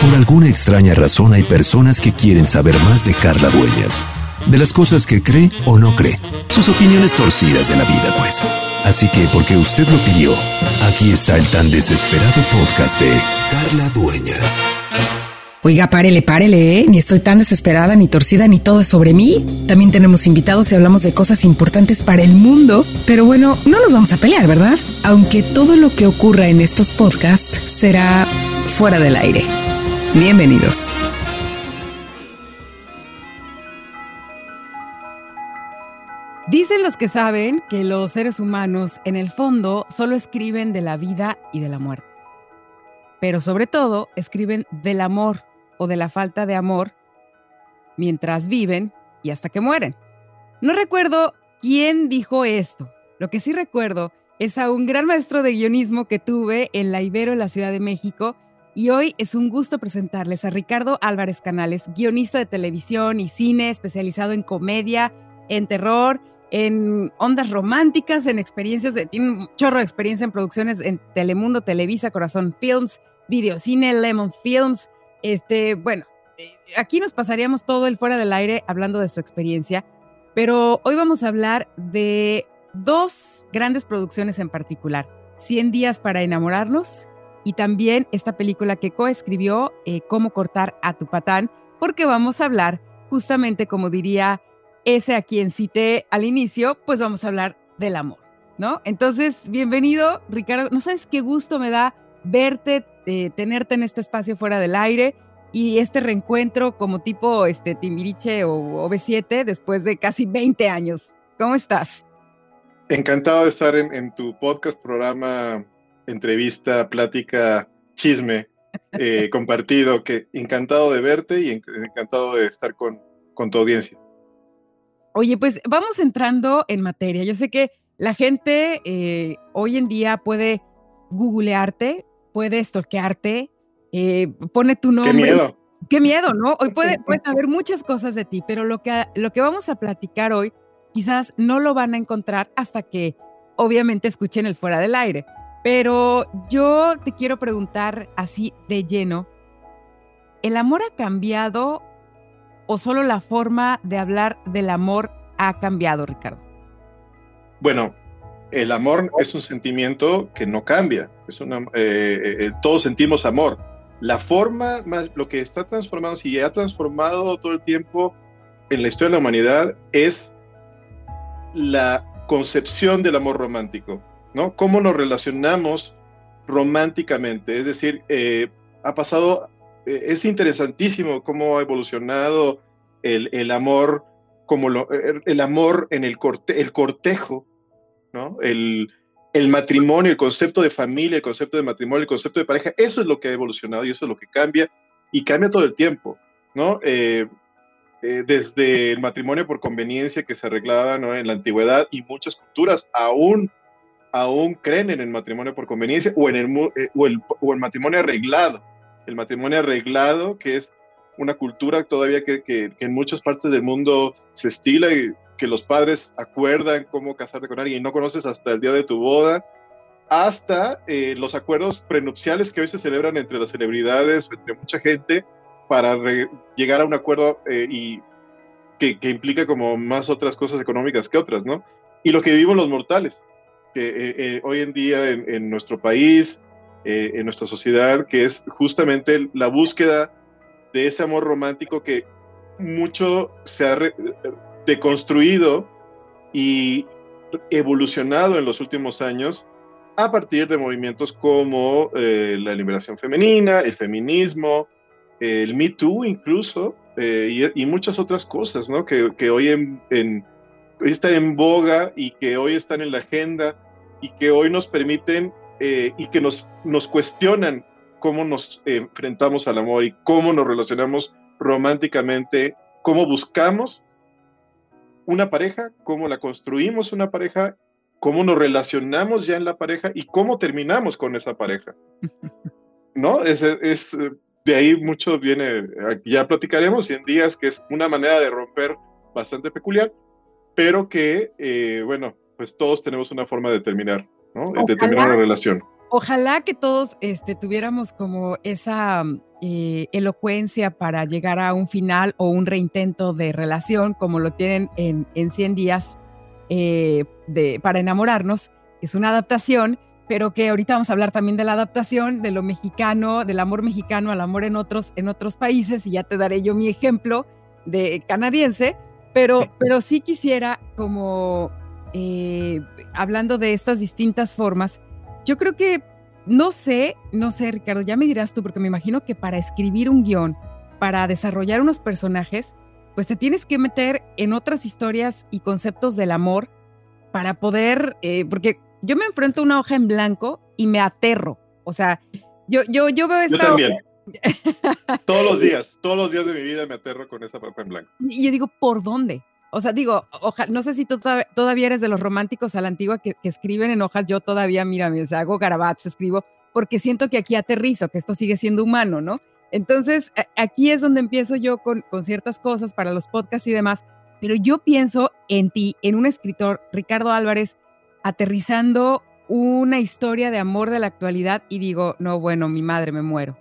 Por alguna extraña razón hay personas que quieren saber más de Carla Dueñas, de las cosas que cree o no cree, sus opiniones torcidas de la vida, pues. Así que, porque usted lo pidió, aquí está el tan desesperado podcast de Carla Dueñas. Oiga, párele, párele, ¿eh? Ni estoy tan desesperada, ni torcida, ni todo es sobre mí. También tenemos invitados y hablamos de cosas importantes para el mundo. Pero bueno, no nos vamos a pelear, ¿verdad? Aunque todo lo que ocurra en estos podcasts será fuera del aire. Bienvenidos. Dicen los que saben que los seres humanos en el fondo solo escriben de la vida y de la muerte. Pero sobre todo escriben del amor o de la falta de amor mientras viven y hasta que mueren. No recuerdo quién dijo esto. Lo que sí recuerdo es a un gran maestro de guionismo que tuve en la Ibero en la Ciudad de México y hoy es un gusto presentarles a Ricardo Álvarez Canales, guionista de televisión y cine especializado en comedia, en terror, en ondas románticas, en experiencias, de, tiene un chorro de experiencia en producciones en Telemundo, Televisa, Corazón Films, Videocine, Lemon Films. Este, bueno, eh, aquí nos pasaríamos todo el fuera del aire hablando de su experiencia, pero hoy vamos a hablar de dos grandes producciones en particular, 100 días para enamorarnos y también esta película que coescribió, eh, Cómo cortar a tu patán, porque vamos a hablar justamente como diría ese a quien cité al inicio, pues vamos a hablar del amor, ¿no? Entonces, bienvenido, Ricardo. No sabes qué gusto me da verte, eh, tenerte en este espacio fuera del aire y este reencuentro como tipo este, Timbiriche o OV7 después de casi 20 años. ¿Cómo estás? Encantado de estar en, tu podcast, programa, entrevista, plática, chisme eh, compartido. Que encantado de verte y encantado de estar con, con tu audiencia. Oye, pues vamos entrando en materia. Yo sé que la gente eh, hoy en día puede googlearte, puede stalkearte, eh, pone tu nombre. Qué miedo. Qué miedo, ¿no? Hoy puede, puede saber muchas cosas de ti, pero lo que, lo que vamos a platicar hoy quizás no lo van a encontrar hasta que obviamente escuchen el fuera del aire. Pero yo te quiero preguntar así de lleno, ¿el amor ha cambiado o solo la forma de hablar del amor ha cambiado, Ricardo? Bueno, el amor es un sentimiento que no cambia. Es eh, eh, todos sentimos amor. La forma más, lo que está transformando, si ha transformado todo el tiempo en la historia de la humanidad, es la concepción del amor romántico, ¿no? Cómo nos relacionamos románticamente. Es decir, eh, ha pasado eh, es interesantísimo cómo ha evolucionado el, amor, como el amor en el, corte, el cortejo, ¿no? El, matrimonio, el concepto de familia, el concepto de matrimonio, el concepto de pareja, eso es lo que ha evolucionado y eso es lo que cambia y cambia todo el tiempo, ¿no? Eh, eh, desde el matrimonio por conveniencia que se arreglaba en la antigüedad y muchas culturas aún, aún creen en el matrimonio por conveniencia o en el, o el, o el matrimonio arreglado, el matrimonio arreglado, que es una cultura todavía que, en muchas partes del mundo se estila y que los padres acuerdan cómo casarte con alguien y no conoces hasta el día de tu boda, hasta eh, los acuerdos prenupciales que hoy se celebran entre las celebridades o entre mucha gente para llegar a un acuerdo eh, y que, implica como más otras cosas económicas que otras, ¿no? Y lo que vivimos los mortales, que eh, hoy en día en nuestro país, eh, en nuestra sociedad, que es justamente la búsqueda de ese amor romántico que mucho se ha deconstruido y evolucionado en los últimos años a partir de movimientos como eh, la liberación femenina, el feminismo, el Me Too incluso, eh, y, muchas otras cosas, ¿no? Que, que hoy, en, hoy están en boga y que hoy están en la agenda y que hoy nos permiten eh, y que nos, nos cuestionan cómo nos enfrentamos al amor y cómo nos relacionamos románticamente, cómo buscamos una pareja, cómo la construimos una pareja, cómo nos relacionamos ya en la pareja y cómo terminamos con esa pareja. ¿No? Es, es de ahí mucho viene, ya platicaremos 100 días, que es una manera de romper bastante peculiar, pero que, eh, bueno, pues todos tenemos una forma de terminar. ¿no? Ojalá, relación. Ojalá que todos este, tuviéramos como esa, eh, elocuencia para llegar a un final o un reintento de relación, como lo tienen en, en 100 días eh, de, para enamorarnos. Es una adaptación, pero que ahorita vamos a hablar también de la adaptación de lo mexicano, del amor mexicano al amor en otros, en otros países, y ya te daré yo mi ejemplo de canadiense, pero, pero sí quisiera como, eh, hablando de estas distintas formas, yo creo que no sé, no sé, Ricardo, ya me dirás tú, porque me imagino que para escribir un guion, para desarrollar unos personajes, pues te tienes que meter en otras historias y conceptos del amor para poder, eh, porque yo me enfrento a una hoja en blanco y me aterro. O sea, yo, yo, yo veo esta. Yo. todos los días, todos los días de mi vida me aterro con esa hoja en blanco. Y yo digo, ¿por dónde? O sea, digo, no sé si tú todavía eres de los románticos a la antigua que, escriben en hojas. Yo todavía, mira, o sea, hago garabats, escribo, porque siento que aquí aterrizo, que esto sigue siendo humano, ¿no? Entonces, aquí es donde empiezo yo con, con ciertas cosas para los podcasts y demás, pero yo pienso en ti, en un escritor, Ricardo Álvarez, aterrizando una historia de amor de la actualidad y digo, no, bueno, mi madre, me muero.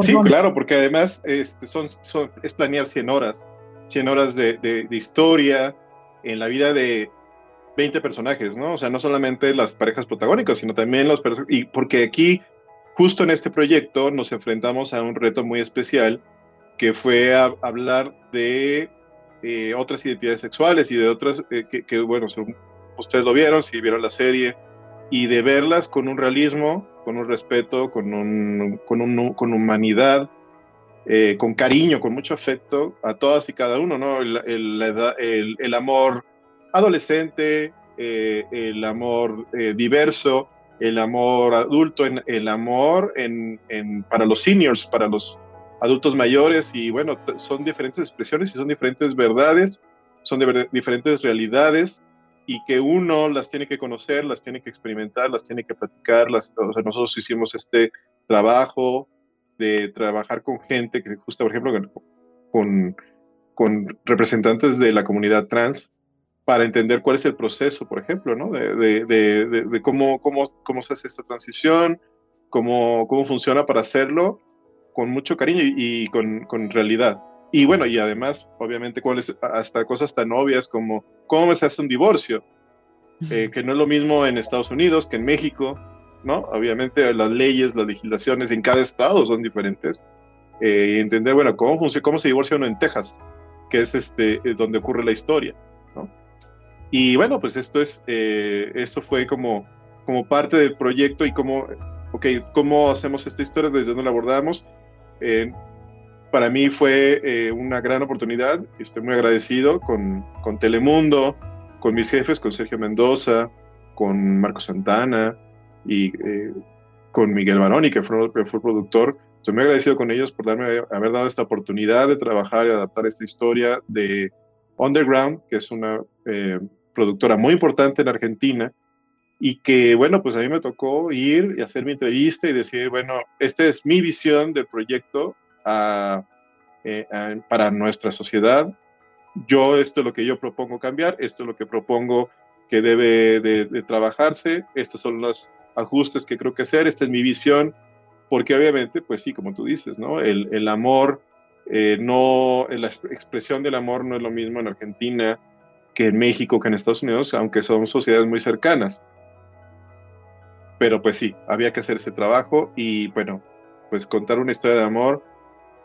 Sí, claro, porque además este, son, son, es planear 100 horas. 100 horas de, historia en la vida de 20 personajes, ¿no? O sea, no solamente las parejas protagónicas, sino también los personajes. Y porque aquí, justo en este proyecto, nos enfrentamos a un reto muy especial que fue hablar de eh, otras identidades sexuales y de otras eh, que, bueno, ustedes lo vieron, si vieron la serie, y de verlas con un realismo, con un respeto, con, un, con, un, con humanidad, eh, con cariño, con mucho afecto a todas y cada uno, ¿no? El, el, el, amor adolescente, eh, el amor eh, diverso, el amor adulto, el amor en, en, para los seniors, para los adultos mayores, y bueno, son diferentes expresiones y son diferentes verdades, son diferentes realidades, y que uno las tiene que conocer, las tiene que experimentar, las tiene que platicar. Las, o sea, nosotros hicimos este trabajo de trabajar con gente que justo, por ejemplo, con, con representantes de la comunidad trans para entender cuál es el proceso, por ejemplo, ¿no? De, de, de, cómo, cómo, cómo se hace esta transición, cómo, cómo funciona para hacerlo con mucho cariño y, con, con, realidad. Y bueno, y además, obviamente, cuáles hasta cosas tan obvias como cómo se hace un divorcio, eh, que no es lo mismo en Estados Unidos que en México, ¿no? Obviamente las leyes, las legislaciones en cada estado son diferentes. Eh, y entender, bueno, cómo, funciona, cómo se divorcia uno en Texas, que es este, eh, donde ocurre la historia, ¿no? Y bueno, pues esto, es, eh, esto fue como, como parte del proyecto y cómo, okay, cómo hacemos esta historia, desde dónde la abordamos. Para mí fue una gran oportunidad, estoy muy agradecido con, con Telemundo, con mis jefes, con Sergio Mendoza, con Marco Santana, y eh, con Miguel Baroni, que fue, fue productor. Estoy muy agradecido con ellos por darme, haber dado esta oportunidad de trabajar y adaptar esta historia de Underground, que es una eh, productora muy importante en Argentina, y que, bueno, pues a mí me tocó ir y hacer mi entrevista y decir, bueno, esta es mi visión del proyecto eh, para nuestra sociedad. Yo, esto es lo que yo propongo cambiar, esto es lo que propongo que debe de, de trabajarse, estas son las ajustes que creo que hacer, esta es mi visión, porque obviamente, pues sí, como tú dices, ¿no? El, el amor, eh, no, la expresión del amor no es lo mismo en Argentina que en México, que en Estados Unidos, aunque son sociedades muy cercanas. Pero pues sí, había que hacer ese trabajo y bueno, pues contar una historia de amor,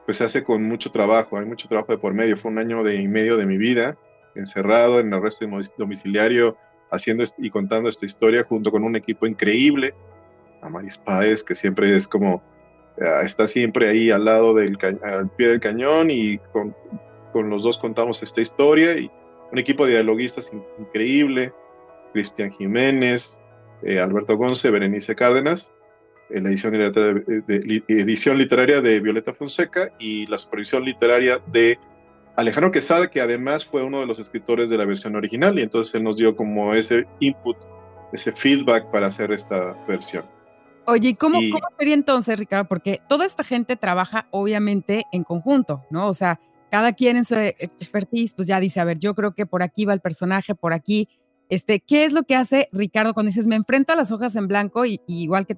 pues se hace con mucho trabajo, hay mucho trabajo de por medio. Fue un año de, y medio de mi vida encerrado en arresto domiciliario haciendo y contando esta historia junto con un equipo increíble, Amaris Páez, que siempre es como, ah, está siempre ahí al lado del, al pie del cañón y con, con los dos contamos esta historia y un equipo de dialoguistas increíble, Cristian Jiménez, eh, Alberto Gonce, Berenice Cárdenas, eh, la edición literaria de, edición literaria de Violeta Fonseca y la supervisión literaria de Alejandro Quesada, que además fue uno de los escritores de la versión original, y entonces él nos dio como ese input, ese feedback para hacer esta versión. Oye, ¿y cómo, cómo sería entonces, Ricardo? Porque toda esta gente trabaja obviamente en conjunto, ¿no? O sea, cada quien en su expertise, pues ya dice, a ver, yo creo que por aquí va el personaje, por aquí. Este, ¿Qué es lo que hace Ricardo cuando dices, me enfrento a las hojas en blanco y igual que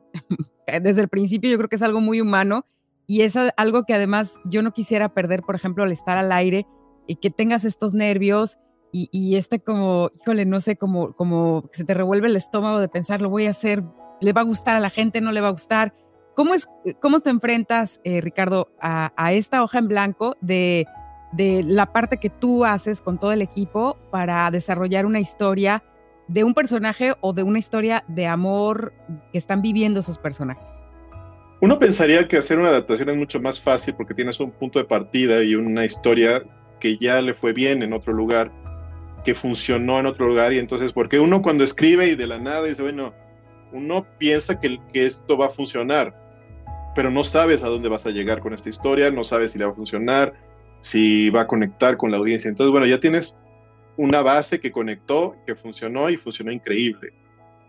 desde el principio yo creo que es algo muy humano y es algo que además yo no quisiera perder, por ejemplo, al estar al aire y que tengas estos nervios y, este como, híjole, no sé, como, como se te revuelve el estómago de pensar, lo voy a hacer, le va a gustar a la gente, no le va a gustar. ¿Cómo, es, cómo te enfrentas, eh, Ricardo, a, esta hoja en blanco de la parte que tú haces con todo el equipo para desarrollar una historia de un personaje o de una historia de amor que están viviendo esos personajes? Uno pensaría que hacer una adaptación es mucho más fácil porque tienes un punto de partida y una historia que ya le fue bien en otro lugar, que funcionó en otro lugar y entonces, porque uno cuando escribe y de la nada dice, bueno, uno piensa que, que esto va a funcionar, pero no sabes a dónde vas a llegar con esta historia, no sabes si le va a funcionar, si va a conectar con la audiencia. Entonces, bueno, ya tienes una base que conectó, que funcionó y funcionó increíble.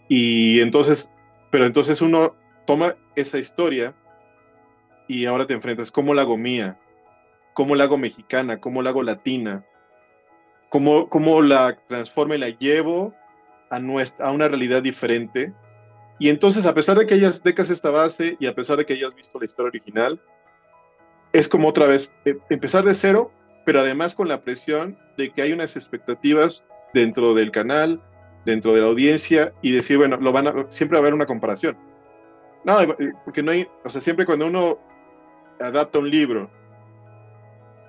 Y entonces, pero entonces uno toma esa historia y ahora te enfrentas, ¿cómo la hago mía? ¿Cómo la hago mexicana? ¿Cómo la hago latina? ¿Cómo, la transformo y la llevo a, nuestra, a una realidad diferente? Y entonces, a pesar de que hayas decas esta base y a pesar de que hayas visto la historia original, es como otra vez eh, empezar de cero, pero además con la presión de que hay unas expectativas dentro del canal, dentro de la audiencia y decir, bueno, lo van a, siempre va a haber una comparación. No, eh, porque no hay, o sea, siempre cuando uno adapta un libro,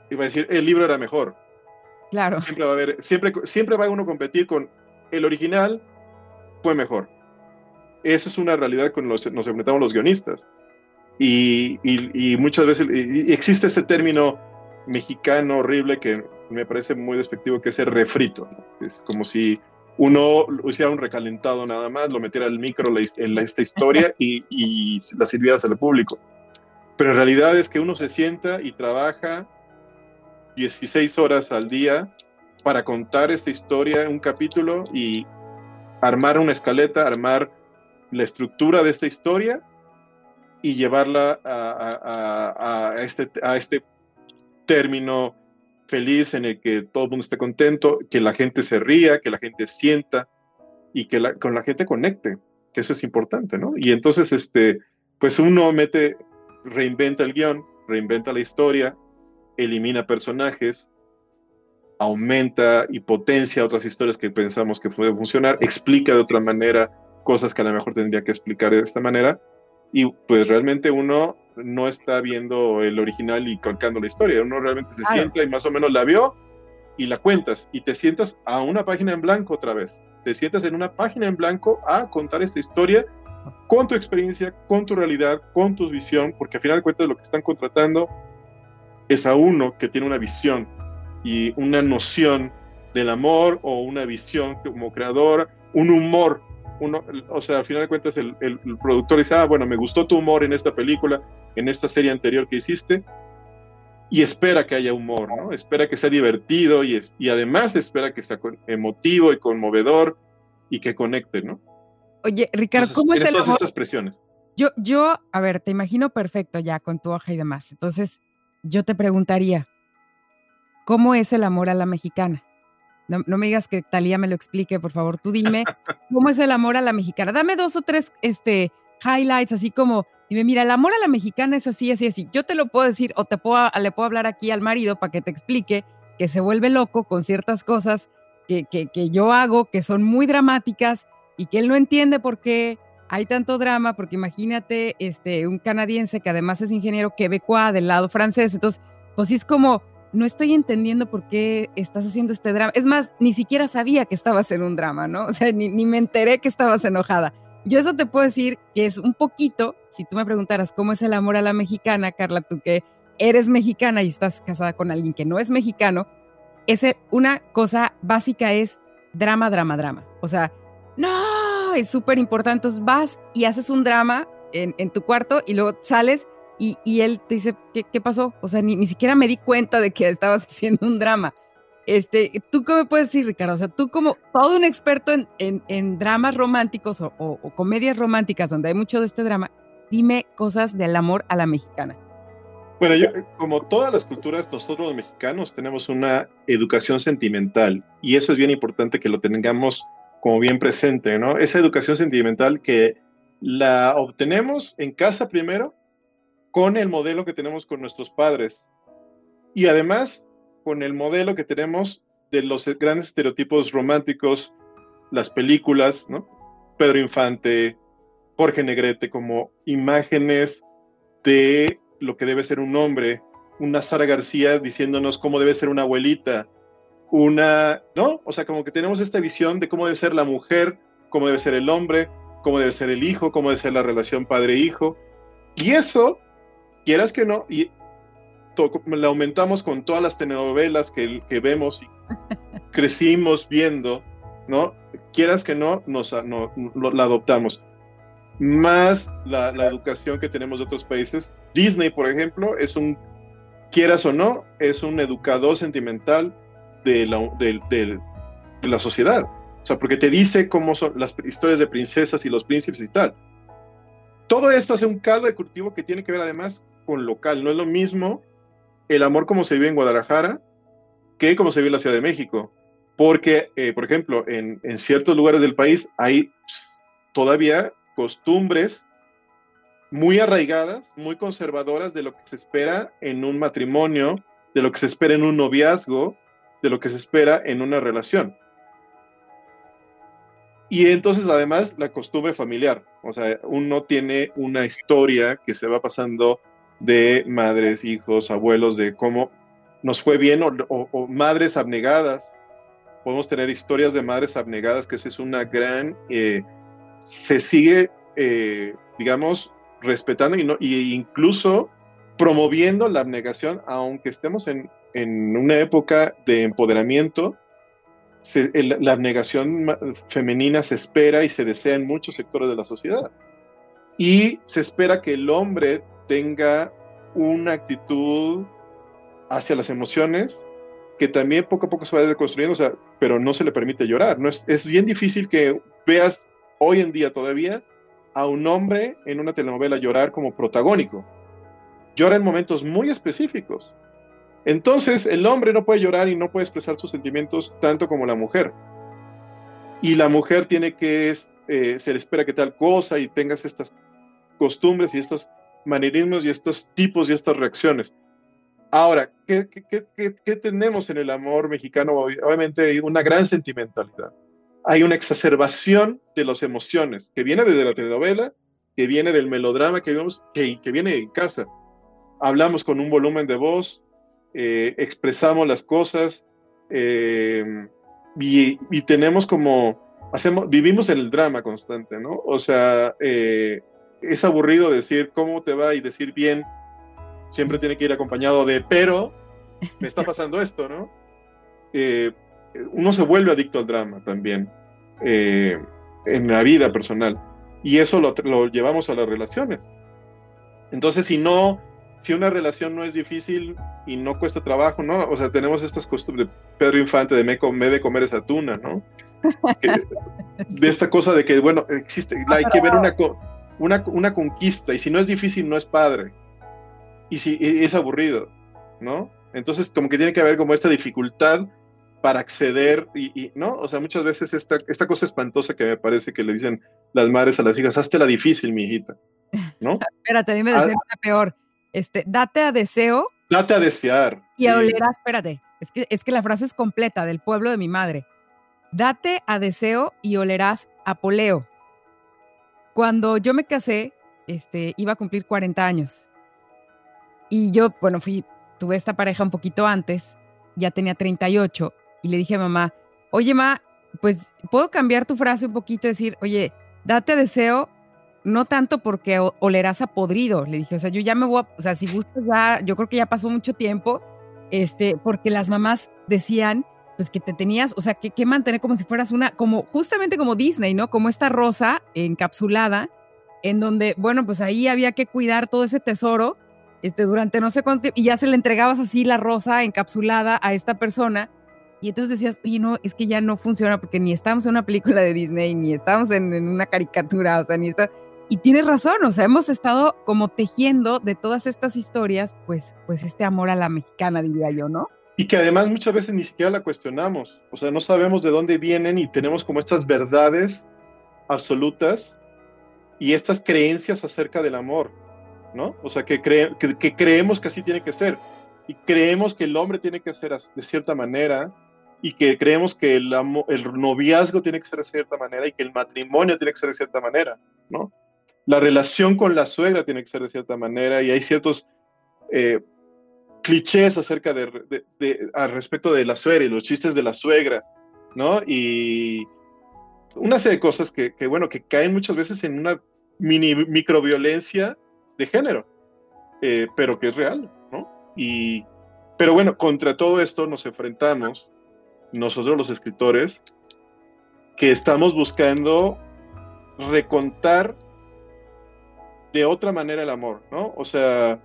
iba a decir, el libro era mejor. Claro. Siempre va a haber, siempre, siempre va uno a competir con el original, fue mejor. Esa es una realidad con los nos enfrentamos los guionistas. Y, y, y muchas veces y existe este término mexicano horrible que me parece muy despectivo, que es el refrito. Es como si uno hiciera un recalentado nada más, lo metiera al micro en esta historia y, y la sirvieras al público. Pero en realidad es que uno se sienta y trabaja 16 horas al día para contar esta historia un capítulo y armar una escaleta, armar la estructura de esta historia y llevarla a, a, a, este, a este término feliz en el que todo el mundo esté contento, que la gente se ría, que la gente sienta y que con la gente conecte, que eso es importante, ¿no? Y entonces, este, pues uno mete, reinventa el guion, reinventa la historia, elimina personajes, aumenta y potencia otras historias que pensamos que pueden funcionar, explica de otra manera cosas que a lo mejor tendría que explicar de esta manera, y pues realmente uno no está viendo el original y calcando la historia, uno realmente se sienta y más o menos la vio y la cuentas. Y te sientas a una página en blanco otra vez, te sientas en una página en blanco a contar esta historia con tu experiencia, con tu realidad, con tu visión, porque al final de cuentas lo que están contratando es a uno que tiene una visión y una noción del amor o una visión como creador, un humor. Uno, o sea, al final de cuentas el, el, productor dice, ah, bueno, me gustó tu humor en esta película, en esta serie anterior que hiciste, y espera que haya humor, ¿no? Espera que sea divertido y, es, y además espera que sea emotivo y conmovedor y que conecte, ¿no? Oye, Ricardo, ¿cómo es el todas estas presiones? Yo, yo, a ver, te imagino perfecto ya con tu hoja y demás. Entonces, yo te preguntaría, ¿cómo es el amor a la mexicana? No, me digas que Talía me lo explique, por favor. Tú dime cómo es el amor a la mexicana. Dame dos o tres este, highlights, así como, dime, mira, el amor a la mexicana es así, así, así. Yo te lo puedo decir o te puedo, le puedo hablar aquí al marido para que te explique que se vuelve loco con ciertas cosas que, que, que yo hago que son muy dramáticas y que él no entiende por qué hay tanto drama, porque imagínate este, un canadiense que además es ingeniero quebecois del lado francés, entonces, pues sí es como no estoy entendiendo por qué estás haciendo este drama. Es más, ni siquiera sabía que estabas en un drama, ¿no? O sea, ni, me enteré que estabas enojada. Yo eso te puedo decir que es un poquito, si tú me preguntaras cómo es el amor a la mexicana, Carla, tú que eres mexicana y estás casada con alguien que no es mexicano, ese, una cosa básica es drama, drama, drama. O sea, no, es súper importante. Entonces vas y haces un drama en, en tu cuarto y luego sales y, él te dice, ¿qué, pasó? O sea, ni, ni, siquiera me di cuenta de que estabas haciendo un drama. Este, ¿Tú qué me puedes decir, Ricardo? O sea, tú como todo un experto en, en, dramas románticos o, o, comedias románticas donde hay mucho de este drama, dime cosas del amor a la mexicana. Bueno, yo, como todas las culturas, nosotros los mexicanos tenemos una educación sentimental y eso es bien importante que lo tengamos como bien presente, ¿no? Esa educación sentimental que la obtenemos en casa primero con el modelo que tenemos con nuestros padres y además con el modelo que tenemos de los grandes estereotipos románticos, las películas, ¿no? Pedro Infante, Jorge Negrete como imágenes de lo que debe ser un hombre, una Sara García diciéndonos cómo debe ser una abuelita, una, ¿no? O sea, como que tenemos esta visión de cómo debe ser la mujer, cómo debe ser el hombre, cómo debe ser el hijo, cómo debe ser la relación padre-hijo. Y eso, quieras que no, y la aumentamos con todas las telenovelas que, que vemos y crecimos viendo, ¿no? Quieras que no, nos, no, la adoptamos. Más la, la, educación que tenemos de otros países. Disney, por ejemplo, es un, quieras o no, es un educador sentimental de la, de, de la sociedad. O sea, porque te dice cómo son las historias de princesas y los príncipes y tal. Todo esto hace un caldo de cultivo que tiene que ver además con local. No es lo mismo el amor como se vive en Guadalajara que como se vive en la Ciudad de México. Porque, eh, por ejemplo, en, en, ciertos lugares del país hay todavía costumbres muy arraigadas, muy conservadoras de lo que se espera en un matrimonio, de lo que se espera en un noviazgo, de lo que se espera en una relación. Y entonces además la costumbre familiar, o sea, uno tiene una historia que se va pasando de madres, hijos, abuelos, de cómo nos fue bien o, madres abnegadas. Podemos tener historias de madres abnegadas, que esa es una gran, eh, se sigue, eh, digamos, respetando y, no, y incluso promoviendo la abnegación, aunque estemos en, en una época de empoderamiento, la abnegación femenina se espera y se desea en muchos sectores de la sociedad. Y se espera que el hombre tenga una actitud hacia las emociones que también poco a poco se va deconstruyendo, o sea, pero no se le permite llorar. No es, es bien difícil que veas hoy en día todavía a un hombre en una telenovela llorar como protagónico. Llora en momentos muy específicos. Entonces, el hombre no puede llorar y no puede expresar sus sentimientos tanto como la mujer. Y la mujer tiene que, eh, se le espera que tal cosa y tengas estas costumbres y estos manierismos y estos tipos y estas reacciones. Ahora, ¿qué, qué, tenemos en el amor mexicano? Obviamente hay una gran sentimentalidad. Hay una exacerbación de las emociones que viene desde la telenovela, que viene del melodrama que vemos, que, viene en casa. Hablamos con un volumen de voz, eh, expresamos las cosas eh, y, tenemos como, hacemos, vivimos en el drama constante, ¿no? O sea, eh, es aburrido decir cómo te va y decir bien, siempre tiene que ir acompañado de, pero me está pasando esto, ¿no? Uno se vuelve adicto al drama también en la vida personal y eso lo, lo llevamos a las relaciones. Entonces, si no si una relación no es difícil y no cuesta trabajo, ¿no? O sea, tenemos estas costumbres de Pedro Infante de me, me de comer esa tuna, ¿no? de esta cosa de que, bueno, existe, hay que ver una, una, una, conquista y si no es difícil, no es padre. Y si es aburrido, ¿no? Entonces, como que tiene que haber como esta dificultad para acceder y, ¿no? O sea, muchas veces esta, esta cosa espantosa que me parece que le dicen las madres a las hijas, hazte la difícil, mi hijita, ¿no? Espérate, a mí me decían ah, peor este, date a deseo. Date a desear. Y olerás, espérate, es que, es que la frase es completa del pueblo de mi madre. Date a deseo y olerás a poleo. Cuando yo me casé, este, iba a cumplir 40 años. Y yo, bueno, fui, tuve esta pareja un poquito antes, ya tenía 38, y le dije a mamá, oye, ma, pues puedo cambiar tu frase un poquito, decir, oye, date deseo no tanto porque olerás a podrido, le dije, o sea, yo ya me voy a, o sea, si gustas ya, yo creo que ya pasó mucho tiempo, este, porque las mamás decían, pues que te tenías, o sea, que, que mantener como si fueras una, como justamente como Disney, ¿no? Como esta rosa encapsulada, en donde, bueno, pues ahí había que cuidar todo ese tesoro, este, durante no sé cuánto y ya se le entregabas así la rosa encapsulada a esta persona, y entonces decías, oye, no, es que ya no funciona porque ni estamos en una película de Disney, ni estamos en, en una caricatura, o sea, ni está y tienes razón, o sea, hemos estado como tejiendo de todas estas historias, pues, pues este amor a la mexicana, diría yo, ¿no? Y que además muchas veces ni siquiera la cuestionamos, o sea, no sabemos de dónde vienen y tenemos como estas verdades absolutas y estas creencias acerca del amor. ¿no? O sea, que, que, creemos que así tiene que ser. Y creemos que el hombre tiene que ser de cierta manera, y que creemos que el, el noviazgo tiene que ser de cierta manera, y que el matrimonio tiene que ser de cierta manera, ¿no? La relación con la suegra tiene que ser de cierta manera, y hay ciertos eh, clichés acerca de, al respecto de la suegra y los chistes de la suegra, ¿no? Y una serie de cosas que, que bueno, que caen muchas veces en una mini microviolencia de género, eh, pero que es real, ¿no? Y, pero bueno, contra todo esto nos enfrentamos nosotros los escritores, que estamos buscando recontar de otra manera el amor, ¿no? O sea,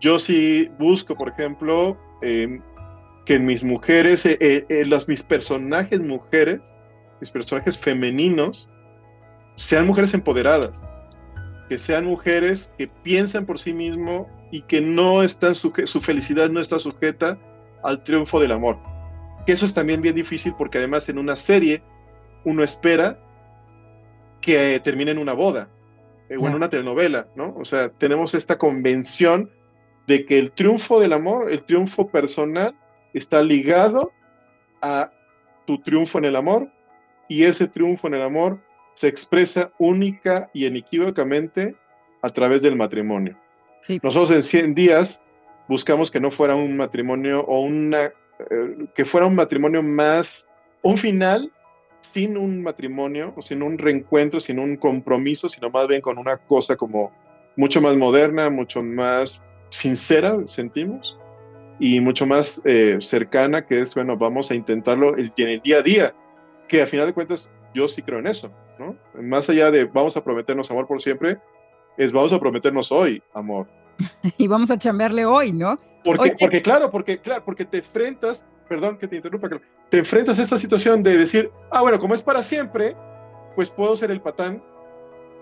yo sí busco, por ejemplo, em, que mis mujeres, eh, eh, los, mis personajes mujeres, mis personajes femeninos, sean mujeres empoderadas, que sean mujeres que piensan por sí mismo y que no están su felicidad no está sujeta al triunfo del amor. Que eso es también bien difícil porque además en una serie uno espera que termine en una boda eh, o en una telenovela, ¿no? O sea, tenemos esta convención de que el triunfo del amor, el triunfo personal, está ligado a tu triunfo en el amor y ese triunfo en el amor se expresa única y inequívocamente a través del matrimonio. Nosotros en 100 días buscamos que no fuera un matrimonio o una, que fuera un matrimonio más, un final sin un matrimonio, sin un reencuentro, sin un compromiso, sino más bien con una cosa como mucho más moderna, mucho más sincera, sentimos, y mucho más eh, cercana, que es, bueno, vamos a intentarlo en el día a día, que a final de cuentas yo sí creo en eso. Más allá de vamos a prometernos amor por siempre, es vamos a prometernos hoy amor. y vamos a chambearle hoy, ¿no? Porque, porque claro, porque claro, porque te enfrentas, perdón que te interrumpa, te enfrentas a esta situación de decir, ah, bueno, como es para siempre, pues puedo ser el patán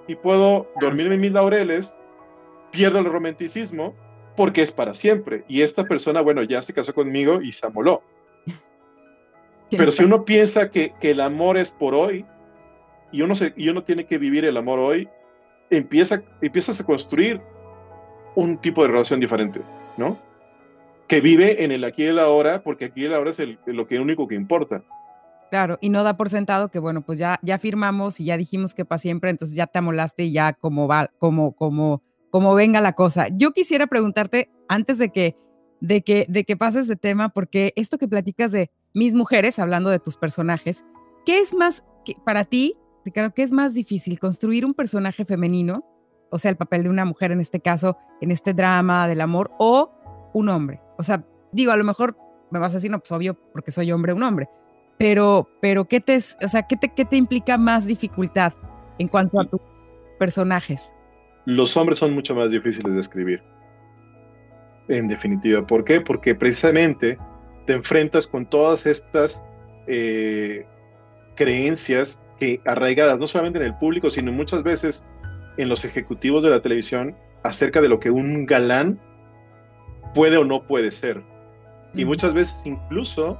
y puedo dormirme en mis laureles, pierdo el romanticismo porque es para siempre. Y esta persona, bueno, ya se casó conmigo y se amoló. Pero si uno piensa que, que, el amor es por hoy, y uno, se, y uno tiene que vivir el amor hoy, empieza, empiezas a construir un tipo de relación diferente, ¿no? Que vive en el aquí y el ahora, porque aquí y el ahora es lo que único que importa. Claro, y no da por sentado que, bueno, pues ya, ya firmamos y ya dijimos que para siempre, entonces ya te amolaste y ya como va, como, como, como venga la cosa. Yo quisiera preguntarte, antes de que, de que, de que pases de tema, porque esto que platicas de mis mujeres, hablando de tus personajes, ¿qué es más para ti creo que es más difícil construir un personaje femenino, o sea, el papel de una mujer en este caso, en este drama del amor, o un hombre. O sea, digo, a lo mejor me vas a decir, no, pues obvio, porque soy hombre, un hombre. Pero, pero ¿qué te, o sea, ¿qué te, qué te implica más dificultad en cuanto a tus personajes? Los hombres son mucho más difíciles de escribir. En definitiva. ¿Por qué? Porque precisamente te enfrentas con todas estas eh, creencias que arraigadas no solamente en el público, sino muchas veces en los ejecutivos de la televisión acerca de lo que un galán puede o no puede ser. Y muchas veces incluso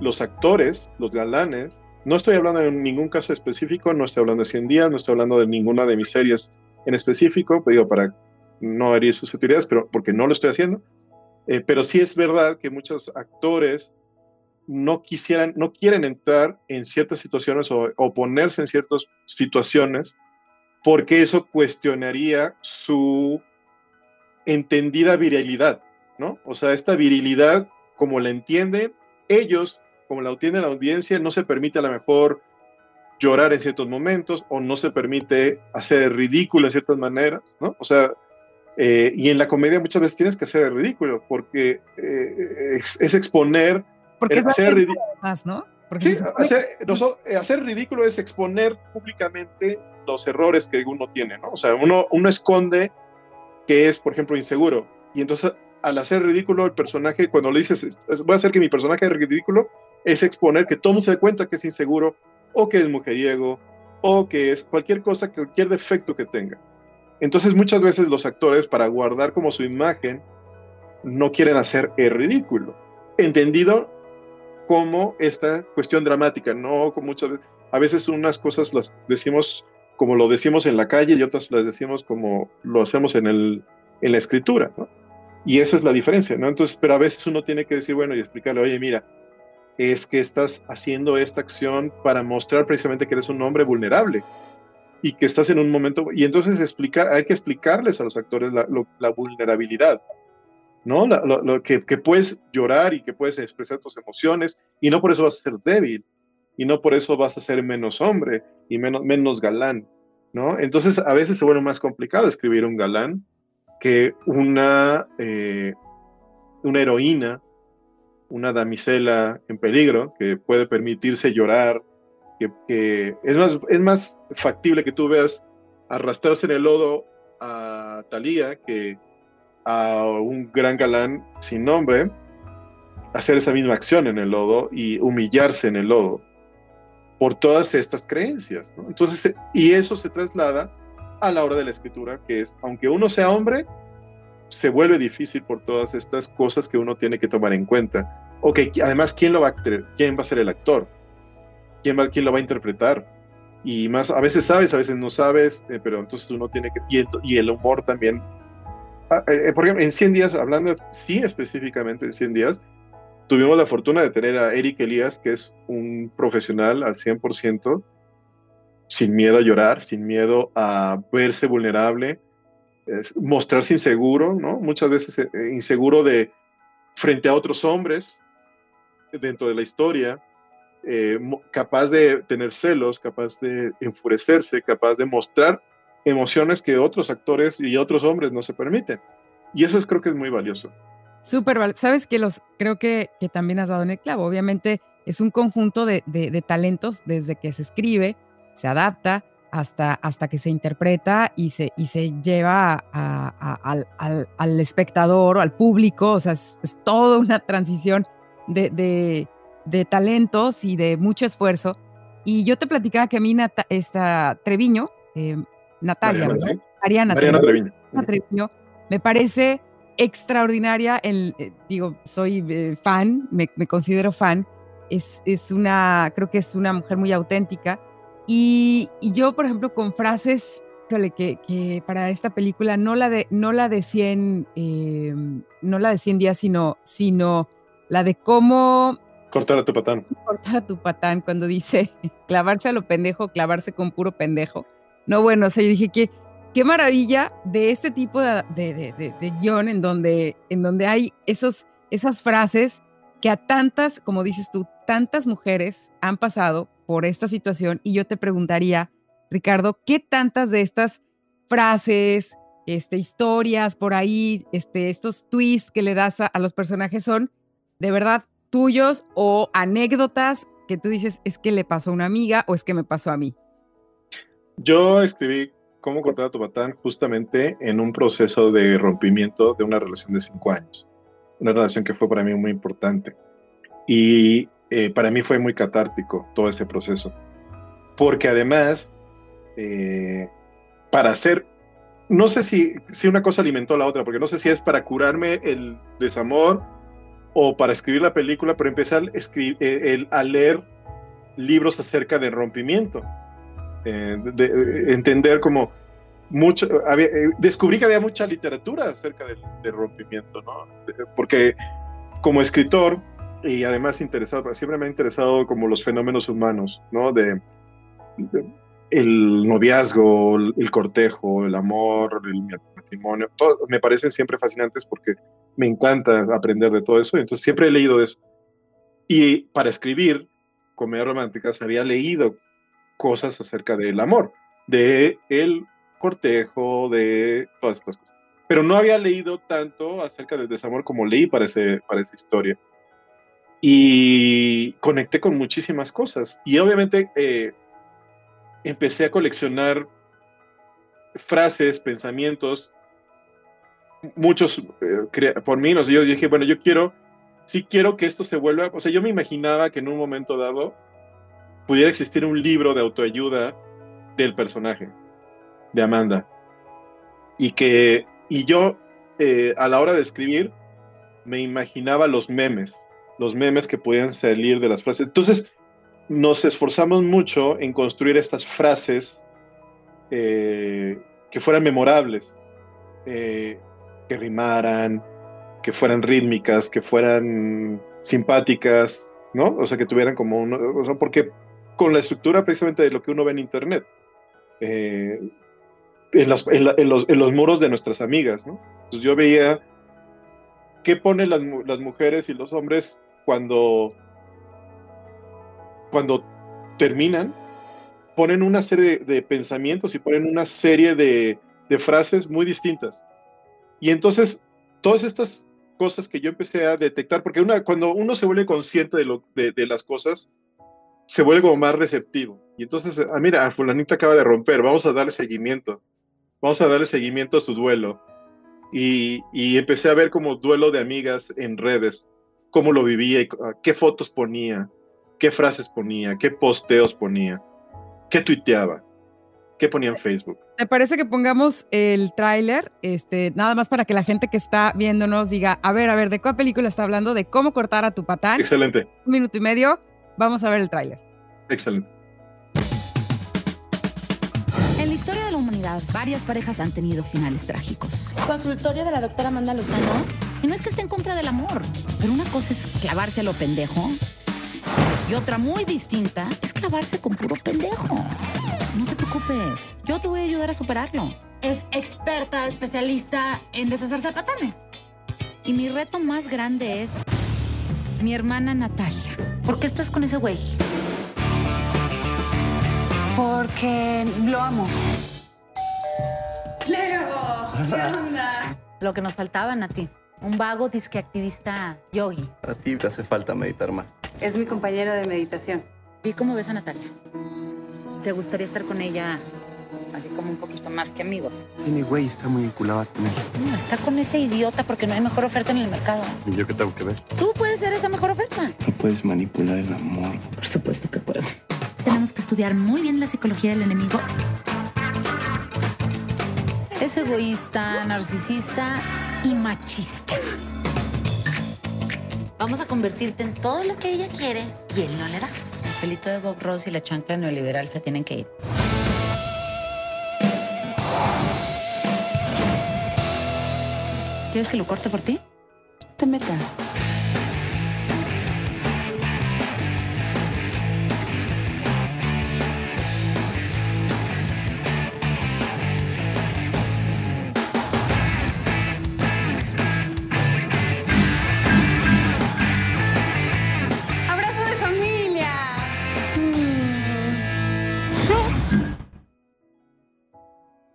los actores, los galanes, no estoy hablando de ningún caso específico, no estoy hablando de 100 días, no estoy hablando de ninguna de mis series en específico, pero digo, para no herir susceptibilidades, pero porque no lo estoy haciendo. Eh, pero sí es verdad que muchos actores no quisieran, no quieren entrar en ciertas situaciones o, ponerse en ciertas situaciones porque eso cuestionaría su entendida virilidad, ¿no? O sea, esta virilidad, como la entienden ellos, como la entiende la audiencia, no se permite a lo mejor llorar en ciertos momentos o no se permite hacer ridículo en ciertas maneras, ¿no? O sea, eh, y en la comedia muchas veces tienes que hacer el ridículo porque eh, es, exponer porque es hacer ridículo. ¿no? Sí, eh, hacer, ridículo es exponer públicamente los errores que uno tiene, ¿no? O sea, uno, uno esconde que es, por ejemplo, inseguro. Y entonces, al hacer ridículo el personaje, cuando le dices, voy a hacer que mi personaje es ridículo, es exponer que todo mundo se dé cuenta que es inseguro, o que es mujeriego, o que es cualquier cosa, cualquier defecto que tenga. Entonces, muchas veces los actores, para guardar como su imagen, no quieren hacer el ridículo. Entendido como esta cuestión dramática, no como muchas veces, a veces unas cosas las decimos como lo decimos en la calle y otras las decimos como lo hacemos en el, en la escritura, ¿no? Y esa es la diferencia, ¿no? Entonces, pero a veces uno tiene que decir, bueno, y explicarle, oye, mira, es que estás haciendo esta acción para mostrar precisamente que eres un hombre vulnerable y que estás en un momento, y entonces explicar, hay que explicarles a los actores la, vulnerabilidad, ¿no? lo, que, que, puedes llorar y que puedes expresar tus emociones y no por eso vas a ser débil y no por eso vas a ser menos hombre y menos, menos galán, ¿no? Entonces a veces se vuelve más complicado escribir un galán que una, eh, una heroína, una damisela en peligro que puede permitirse llorar, que, es, más, es más factible que tú veas arrastrarse en el lodo a Talía que a un gran galán sin nombre hacer esa misma acción en el lodo y humillarse en el lodo por todas estas creencias. Entonces, y eso se traslada a la hora de la escritura, que es, aunque uno sea hombre, se vuelve difícil por todas estas cosas que uno tiene que tomar en cuenta. Ok, además, ¿quién lo va a ¿Quién va a ser el actor? ¿Quién, va, quién lo va a interpretar? Y más, a veces sabes, a veces no sabes, eh, pero entonces uno tiene que... Y, el humor también. Ah, eh, eh, por ejemplo, en 100 días, hablando, sí específicamente en 100 días, tuvimos la fortuna de tener a Eric Elías, que es un profesional al 100%, sin miedo a llorar, sin miedo a verse vulnerable, mostrarse inseguro, ¿no? Muchas veces eh, inseguro de frente a otros hombres dentro de la historia, eh, capaz de tener celos, capaz de enfurecerse, capaz de mostrar emociones que otros actores y otros hombres no se permiten. Y eso es, creo que es muy valioso. Súper, sabes que los creo que, que, también has dado en el clavo. Obviamente es un conjunto de, de, talentos desde que se escribe, se adapta, hasta, hasta que se interpreta y se, y se lleva al, al, espectador o al público. O sea, es, toda una transición de, de, talentos y de mucho esfuerzo. Y yo te platicaba que a mí esta Treviño, eh, Natalia, Mariana, Treviño. Treviño, me parece extraordinaria. El, eh, digo, soy eh, fan, me, me, considero fan. Es, es una, creo que es una mujer muy auténtica. Y, y yo, por ejemplo, con frases que, que, para esta película no la de, no la de 100, eh, no la de 100 días, sino, sino la de cómo... Cortar a tu patán. Cortar a tu patán, cuando dice clavarse a lo pendejo, clavarse con puro pendejo. No, bueno, o sea, yo dije que qué maravilla de este tipo de, de, de, de, guion en donde, en donde hay esos, esas frases que a tantas, como dices tú, tantas mujeres han pasado por esta situación y yo te preguntaría, Ricardo, ¿qué tantas de estas frases, este, historias por ahí, este, estos twists que le das a, los personajes son de verdad tuyos o anécdotas que tú dices es que le pasó a una amiga o es que me pasó a mí? Yo escribí Cómo cortar a tu justamente en un proceso de rompimiento de una relación de cinco años. Una relación que fue para mí muy importante. Y eh, para mí fue muy catártico todo ese proceso. Porque además, eh, para hacer, no sé si, si una cosa alimentó a la otra, porque no sé si es para curarme el desamor o para escribir la película, pero empecé a, escribir, eh, a leer libros acerca del rompimiento. De, entender como mucho, descubrí que había mucha literatura acerca del, del rompimiento, ¿no? Porque como escritor, y además interesado, siempre me ha interesado como los fenómenos humanos, ¿no? De, el noviazgo, el, cortejo, el amor, el matrimonio, todo, me parecen siempre fascinantes porque me encanta aprender de todo eso, entonces siempre he leído eso. Y para escribir comedias románticas había leído cosas acerca del amor, de el cortejo, de todas estas cosas. Pero no había leído tanto acerca del desamor como leí para, ese, para esa historia y conecté con muchísimas cosas. Y obviamente eh, empecé a coleccionar frases, pensamientos, muchos eh, por mí, no yo dije, bueno, yo quiero, sí quiero que esto se vuelva, o sea, yo me imaginaba que en un momento dado pudiera existir un libro de autoayuda del personaje, de Amanda, y que, y yo eh, a la hora de escribir, me imaginaba los memes, los memes que podían salir de las frases. Entonces, nos esforzamos mucho en construir estas frases eh, que fueran memorables. Eh, que rimaran, que fueran rítmicas, que fueran simpáticas, ¿no? O sea, que tuvieran como uno, o sea, porque con la estructura precisamente de lo que uno ve en Internet, eh, en, los, muros de nuestras amigas, yo veía qué ponen las, mujeres y los hombres cuando, cuando terminan, ponen una serie de, pensamientos y ponen una serie de, frases muy distintas. Y entonces, todas estas cosas que yo empecé a detectar, porque una, cuando uno se vuelve consciente de las cosas, se vuelve como más receptivo. Y entonces, ah, mira, fulanita acaba de romper, vamos a darle seguimiento. Vamos a darle seguimiento a su duelo. Y, y empecé a ver como duelo de amigas en redes, cómo lo vivía, y, ah, qué fotos ponía, qué frases ponía, qué posteos ponía, qué tuiteaba. ¿Qué ponía en Facebook? ¿Te parece que pongamos el tráiler? Este, nada más para que la gente que está viéndonos diga, a ver, a ver, ¿de qué película está hablando? ¿De cómo cortar a tu patán? Excelente. Un minuto y medio. Vamos a ver el tráiler. Excelente. En la historia de la humanidad, varias parejas han tenido finales trágicos. Consultorio de la doctora Amanda Lozano. Y no es que esté en contra del amor, pero una cosa es clavarse a lo pendejo y otra muy distinta es clavarse con puro pendejo. No te preocupes, yo te voy a ayudar a superarlo. Es experta, especialista en deshacerse de patanes. Y mi reto más grande es mi hermana Natalia. ¿Por qué estás con ese güey? Porque lo amo. Leo, ¿qué onda? Lo que nos faltaba, Nati. Un vago disque activista yogi. A ti te hace falta meditar más. Es mi compañero de meditación. ¿Y cómo ves a Natalia? ¿Te gustaría estar con ella así como un poquito más que amigos? Sí, mi güey está muy vinculado a tener. No, está con ese idiota porque no hay mejor oferta en el mercado. ¿Y yo qué tengo que ver? Tú puedes ser esa mejor oferta. No puedes manipular el amor. Por supuesto que puedo. Tenemos que estudiar muy bien la psicología del enemigo. Es egoísta, narcisista y machista. Vamos a convertirte en todo lo que ella quiere y él no le da. El pelito de Bob Ross y la chancla neoliberal se tienen que ir. ¿Quieres que lo corte por ti? Te metas.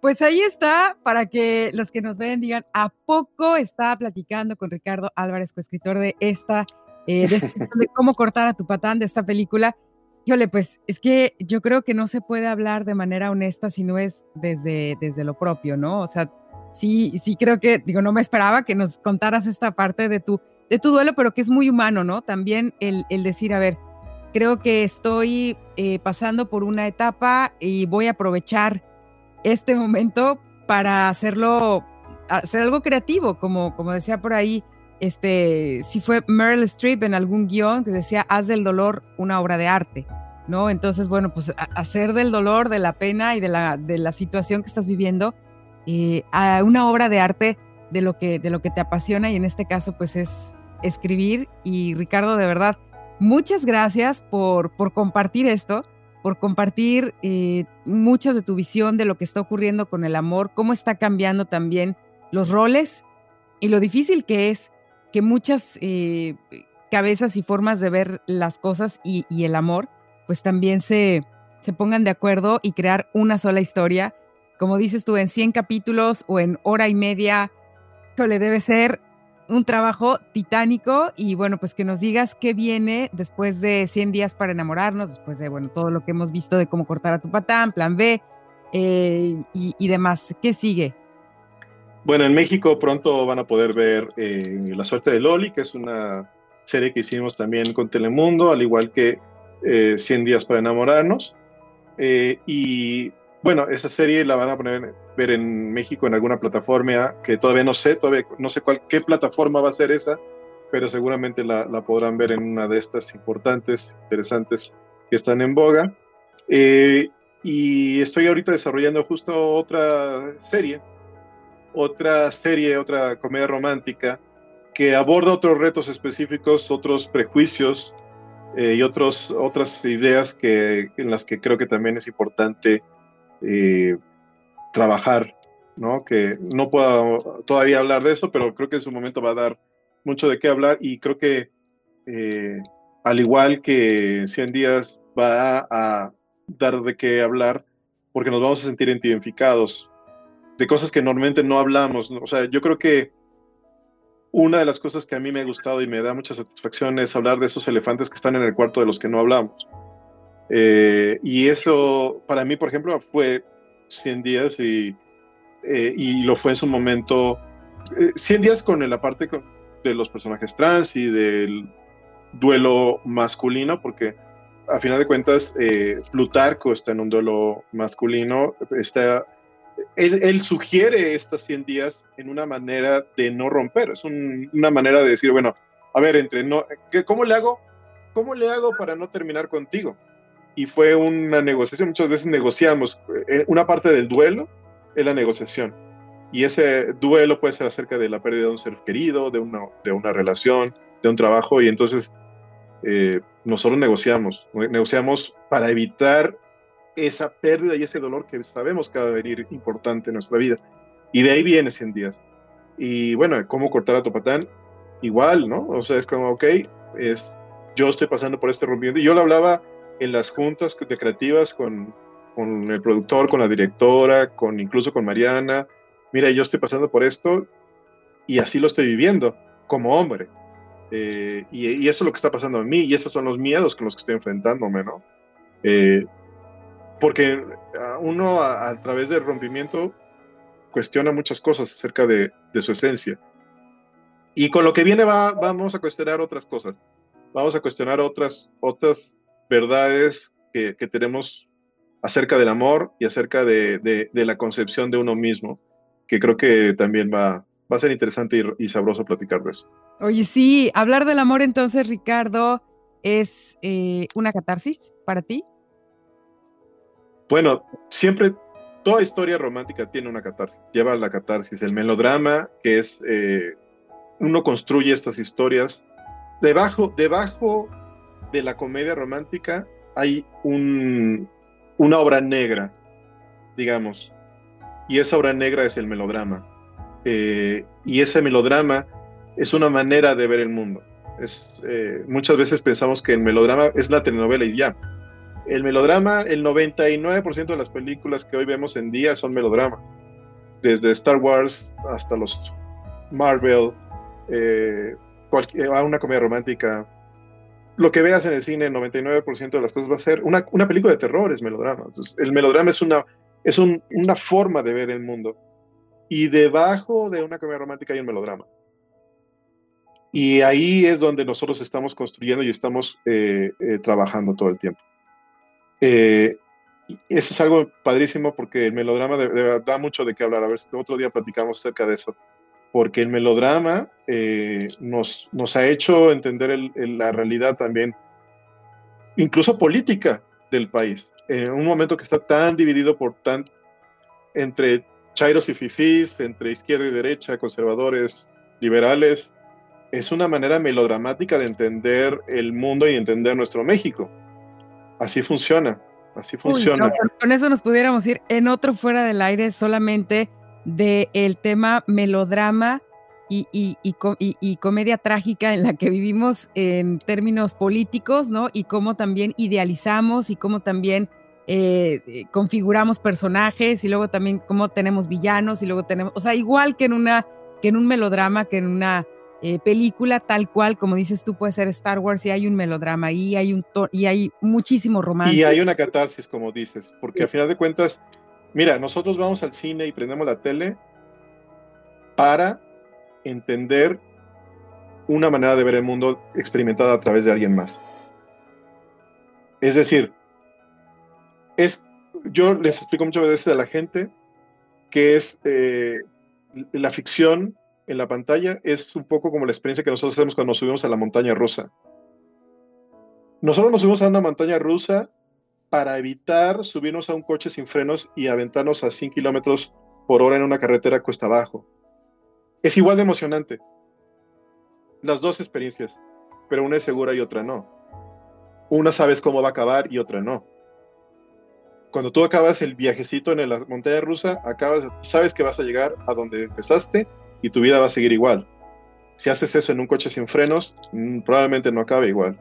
Pues ahí está, para que los que nos ven digan, ¿a poco está platicando con Ricardo Álvarez, coescritor de esta, eh, de, este- de cómo cortar a tu patán de esta película? Híjole, pues es que yo creo que no se puede hablar de manera honesta si no es desde, desde lo propio, ¿no? O sea, sí, sí creo que, digo, no me esperaba que nos contaras esta parte de tu, de tu duelo, pero que es muy humano, ¿no? También el, el decir, a ver, creo que estoy eh, pasando por una etapa y voy a aprovechar este momento para hacerlo, hacer algo creativo, como, como decía por ahí, este, si fue Meryl Streep en algún guion que decía, haz del dolor una obra de arte, ¿no? Entonces, bueno, pues hacer del dolor, de la pena y de la, de la situación que estás viviendo, eh, a una obra de arte de lo, que, de lo que te apasiona y en este caso, pues es escribir. Y Ricardo, de verdad, muchas gracias por, por compartir esto por compartir eh, muchas de tu visión de lo que está ocurriendo con el amor, cómo está cambiando también los roles y lo difícil que es que muchas eh, cabezas y formas de ver las cosas y, y el amor, pues también se, se pongan de acuerdo y crear una sola historia. Como dices tú, en 100 capítulos o en hora y media, le debe ser un trabajo titánico y bueno, pues que nos digas qué viene después de 100 días para enamorarnos, después de, bueno, todo lo que hemos visto de cómo cortar a tu patán, plan B eh, y, demás. ¿Qué sigue? Bueno, en México pronto van a poder ver eh, La suerte de Loli, que es una serie que hicimos también con Telemundo, al igual que eh, 100 días para enamorarnos. Eh, y bueno, esa serie la van a poner ver en México en alguna plataforma que todavía no sé, todavía no sé cuál, qué plataforma va a ser esa, pero seguramente la, la podrán ver en una de estas importantes, interesantes que están en boga. Eh, y estoy ahorita desarrollando justo otra serie otra serie, otra comedia romántica que aborda otros retos específicos, otros prejuicios eh, y otros, otras ideas que, en las que creo que también es importante eh, trabajar, ¿no? Que no puedo todavía hablar de eso, pero creo que en su momento va a dar mucho de qué hablar y creo que eh, al igual que 100 días va a dar de qué hablar porque nos vamos a sentir identificados de cosas que normalmente no hablamos. O sea, yo creo que una de las cosas que a mí me ha gustado y me da mucha satisfacción es hablar de esos elefantes que están en el cuarto de los que no hablamos. Eh, y eso, para mí, por ejemplo, fue 100 días y, eh, y lo fue en su momento, 100 eh, días con la parte de los personajes trans y del duelo masculino, porque a final de cuentas, Plutarco está en un duelo masculino, está él, sugiere estas 100 días en una manera de no romper, es una manera de decir, bueno, a ver, entre no, ¿cómo le hago? ¿Cómo le hago para no terminar contigo? Y fue una negociación, muchas veces negociamos, eh, una parte del duelo es la negociación. Y ese duelo puede ser acerca de la pérdida de un ser querido, de una, de una relación, de un trabajo, y entonces eh, nosotros negociamos, negociamos para evitar esa pérdida y ese dolor que sabemos que va a venir importante en nuestra vida. Y de ahí viene 100 días. Y bueno, cómo cortar a Topatán, igual, ¿no? O sea, es como, ok, es, yo estoy pasando por este rompimiento. Yo lo hablaba en las juntas de creativas con, con el productor, con la directora, con incluso con Mariana. Mira, yo estoy pasando por esto y así lo estoy viviendo como hombre. Eh, y, eso es lo que está pasando en mí y esos son los miedos con los que estoy enfrentándome, ¿no? Eh, porque uno a, través del rompimiento cuestiona muchas cosas acerca de, su esencia. Y con lo que viene va, vamos a cuestionar otras cosas. Vamos a cuestionar otras, otras verdades que, tenemos acerca del amor y acerca de, la concepción de uno mismo, que creo que también va, va a ser interesante y, sabroso platicar de eso. Oye, sí, hablar del amor entonces, Ricardo, es eh, una catarsis para ti. Bueno, siempre, toda historia romántica tiene una catarsis, lleva la catarsis, el melodrama, que es, eh, uno construye estas historias. Debajo, debajo de la comedia romántica hay un, una obra negra, digamos, y esa obra negra es el melodrama. Eh, y ese melodrama es una manera de ver el mundo. Es, eh, muchas veces pensamos que el melodrama es la telenovela y ya el melodrama, el 99% de las películas que hoy vemos en día son melodramas. Desde Star Wars hasta los Marvel, eh, una comedia romántica. Lo que veas en el cine, el 99% de las cosas va a ser una, película de terror, es melodrama. el melodrama es, una, es una forma de ver el mundo. Y debajo de una comedia romántica hay un melodrama. Y ahí es donde nosotros estamos construyendo y estamos eh, eh, trabajando todo el tiempo. Eh, eso es algo padrísimo porque el melodrama da mucho de qué hablar. A ver si otro día platicamos acerca de eso. Porque el melodrama eh, nos, nos ha hecho entender la realidad también, incluso política del país. En un momento que está tan dividido por tan entre chairos y fifís, entre izquierda y derecha, conservadores, liberales, es una manera melodramática de entender el mundo y entender nuestro México. Así funciona, así funciona. con eso nos pudiéramos ir en otro fuera del aire solamente del el tema melodrama y, y, comedia trágica en la que vivimos en términos políticos, ¿no? Y cómo también idealizamos y cómo también eh, eh, configuramos personajes y luego también cómo tenemos villanos y luego tenemos, o sea, igual que en una, que en un melodrama, que en una eh, película tal cual, como dices tú, puede ser Star Wars y hay un melodrama y hay, un y hay muchísimo romance. Y hay una catarsis, como dices, porque a final de cuentas, mira, nosotros vamos al cine y prendemos la tele para entender una manera de ver el mundo experimentada a través de alguien más. Es decir, es, yo les explico muchas veces a la gente que es eh, la ficción en la pantalla es un poco como la experiencia que nosotros hacemos cuando nos subimos a la montaña rusa. Nosotros nos subimos a una montaña rusa para evitar subirnos a un coche sin frenos y aventarnos a 100 kilómetros por hora en una carretera cuesta abajo. Es igual de emocionante. Las dos experiencias, pero una es segura y otra no. Una sabes cómo va a acabar y otra no. Cuando tú acabas el viajecito en la montaña rusa, acabas, sabes que vas a llegar a donde empezaste y tu vida va a seguir igual. Si haces eso en un coche sin frenos, mm, probablemente no acabe igual.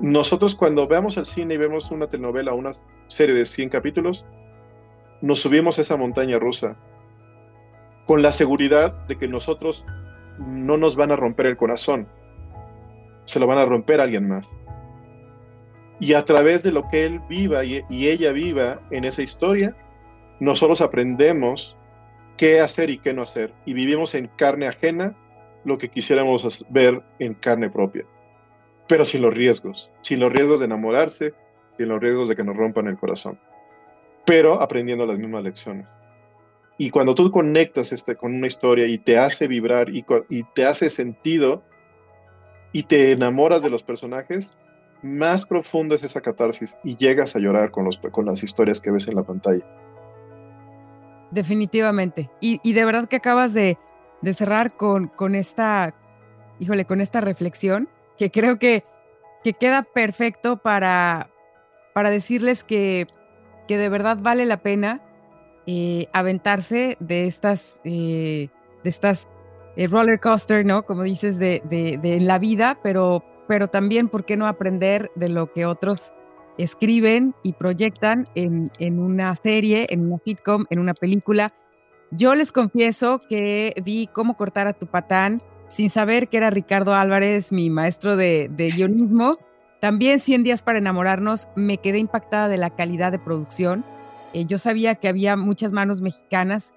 Nosotros cuando veamos al cine y vemos una telenovela o una serie de 100 capítulos, nos subimos a esa montaña rusa con la seguridad de que nosotros no nos van a romper el corazón, se lo van a romper a alguien más. Y a través de lo que él viva y, y ella viva en esa historia, nosotros aprendemos qué hacer y qué no hacer. Y vivimos en carne ajena lo que quisiéramos ver en carne propia. Pero sin los riesgos, sin los riesgos de enamorarse, sin los riesgos de que nos rompan el corazón. Pero aprendiendo las mismas lecciones. Y cuando tú conectas este, con una historia y te hace vibrar y, te hace sentido y te enamoras de los personajes, más profundo es esa catarsis y llegas a llorar con, los, con las historias que ves en la pantalla. Definitivamente. Y, y de verdad que acabas de, de cerrar con, con esta, híjole, con esta reflexión que creo que, que queda perfecto para, para decirles que, que de verdad vale la pena eh, aventarse de estas, eh, de estas eh, roller coaster, ¿no? Como dices, de, de, la vida, pero, pero también, ¿por qué no aprender de lo que otros escriben y proyectan en, en una serie, en una sitcom, en una película? Yo les confieso que vi cómo cortar a tu patán sin saber que era Ricardo Álvarez, mi maestro de, de guionismo. También 100 días para enamorarnos, me quedé impactada de la calidad de producción. Eh, yo sabía que había muchas manos mexicanas,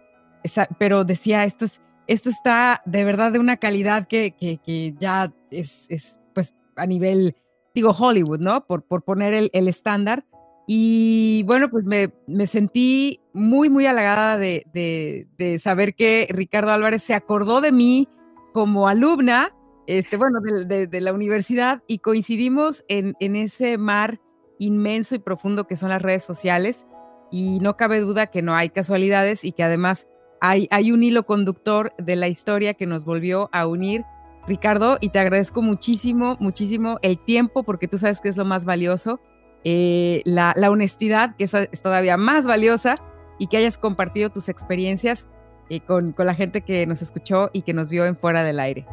pero decía, esto, es, esto está de verdad de una calidad que, que, ya es, es, pues a nivel, digo, Hollywood, ¿no? Por, por poner el, el estándar. Y bueno, pues me, me sentí muy, muy halagada de, de, de, saber que Ricardo Álvarez se acordó de mí como alumna, este, bueno, de, la universidad y coincidimos en, ese mar inmenso y profundo que son las redes sociales. Y no cabe duda que no hay casualidades y que además hay, un hilo conductor de la historia que nos volvió a unir. Ricardo, y te agradezco muchísimo, muchísimo el tiempo, porque tú sabes que es lo más valioso eh, la, honestidad, que es, todavía más valiosa, y que hayas compartido tus experiencias eh, con, con, la gente que nos escuchó y que nos vio en fuera del aire.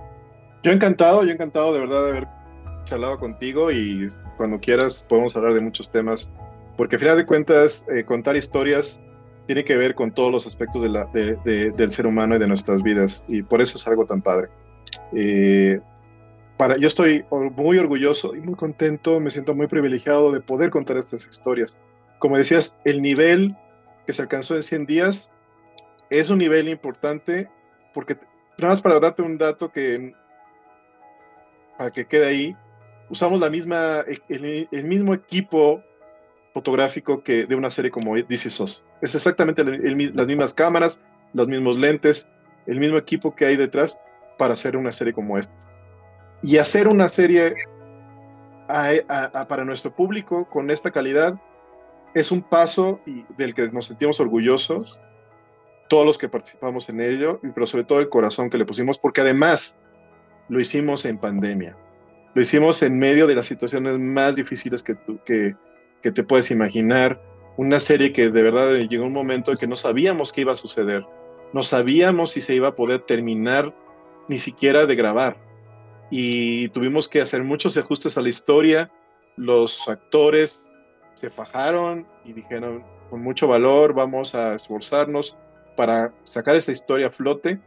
Yo encantado, yo encantado de verdad de haber charlado contigo y cuando quieras podemos hablar de muchos temas, porque a final de cuentas eh, contar historias tiene que ver con todos los aspectos de la, de, de, del ser humano y de nuestras vidas, y por eso es algo tan padre. Eh, para, yo estoy muy orgulloso y muy contento, me siento muy privilegiado de poder contar estas historias. Como decías, el nivel que se alcanzó en 100 días es un nivel importante porque, nada más para darte un dato que, para que quede ahí, usamos la misma, el, el mismo equipo fotográfico que de una serie como DC SOS. Es exactamente las mismas cámaras, los mismos lentes, el mismo equipo que hay detrás para hacer una serie como esta y hacer una serie para nuestro público con esta calidad es un paso del que nos sentimos orgullosos, todos los que participamos en ello, pero sobre todo el corazón que le pusimos, porque además lo hicimos en pandemia, lo hicimos en medio de las situaciones más difíciles que, tú, que, que te puedes imaginar, una serie que de verdad llegó un momento en que no sabíamos qué iba a suceder, no sabíamos si se iba a poder terminar ni siquiera de grabar. Y tuvimos que hacer muchos ajustes a la historia. Los actores se fajaron y dijeron, con mucho valor, vamos a esforzarnos para sacar esta historia a flote.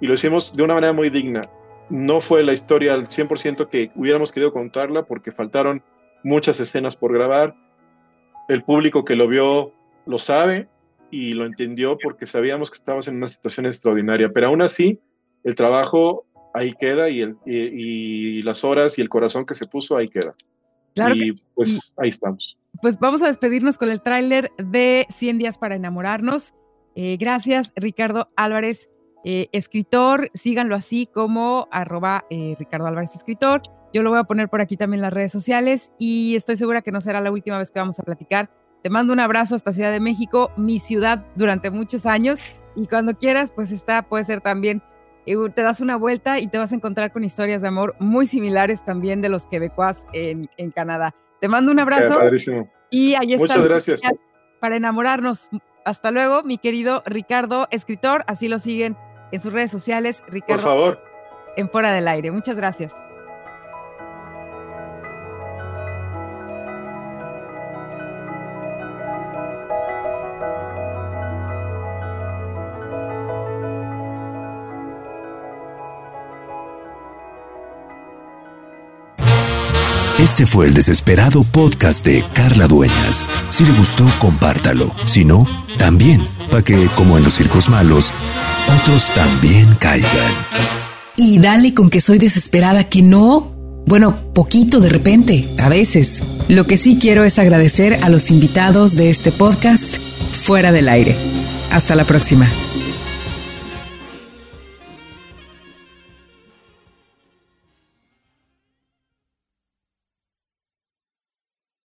Y lo hicimos de una manera muy digna. No fue la historia al 100% que hubiéramos querido contarla porque faltaron muchas escenas por grabar. El público que lo vio lo sabe y lo entendió porque sabíamos que estábamos en una situación extraordinaria. Pero aún así, el trabajo ahí queda y, el, y, y, las horas y el corazón que se puso, ahí queda. Claro y que, pues ahí estamos. Pues vamos a despedirnos con el tráiler de 100 días para enamorarnos. Eh, gracias, Ricardo Álvarez, eh, escritor. Síganlo así como arroba eh, Ricardo Álvarez, escritor. Yo lo voy a poner por aquí también en las redes sociales y estoy segura que no será la última vez que vamos a platicar. Te mando un abrazo hasta Ciudad de México, mi ciudad durante muchos años. Y cuando quieras, pues esta puede ser también, eh, te das una vuelta y te vas a encontrar con historias de amor muy similares también de los quebecuas en, en Canadá. Te mando un abrazo. padrísimo. Y ahí está. Muchas gracias. Para enamorarnos. Hasta luego, mi querido Ricardo, escritor. Así lo siguen en sus redes sociales. Ricardo. Por favor. En Fuera del Aire. Muchas gracias. Este fue el desesperado podcast de Carla Dueñas. Si le gustó, compártalo. Si no, también, para que, como en los circos malos, otros también caigan. Y dale con que soy desesperada, que no. Bueno, poquito de repente, a veces. Lo que sí quiero es agradecer a los invitados de este podcast fuera del aire. Hasta la próxima.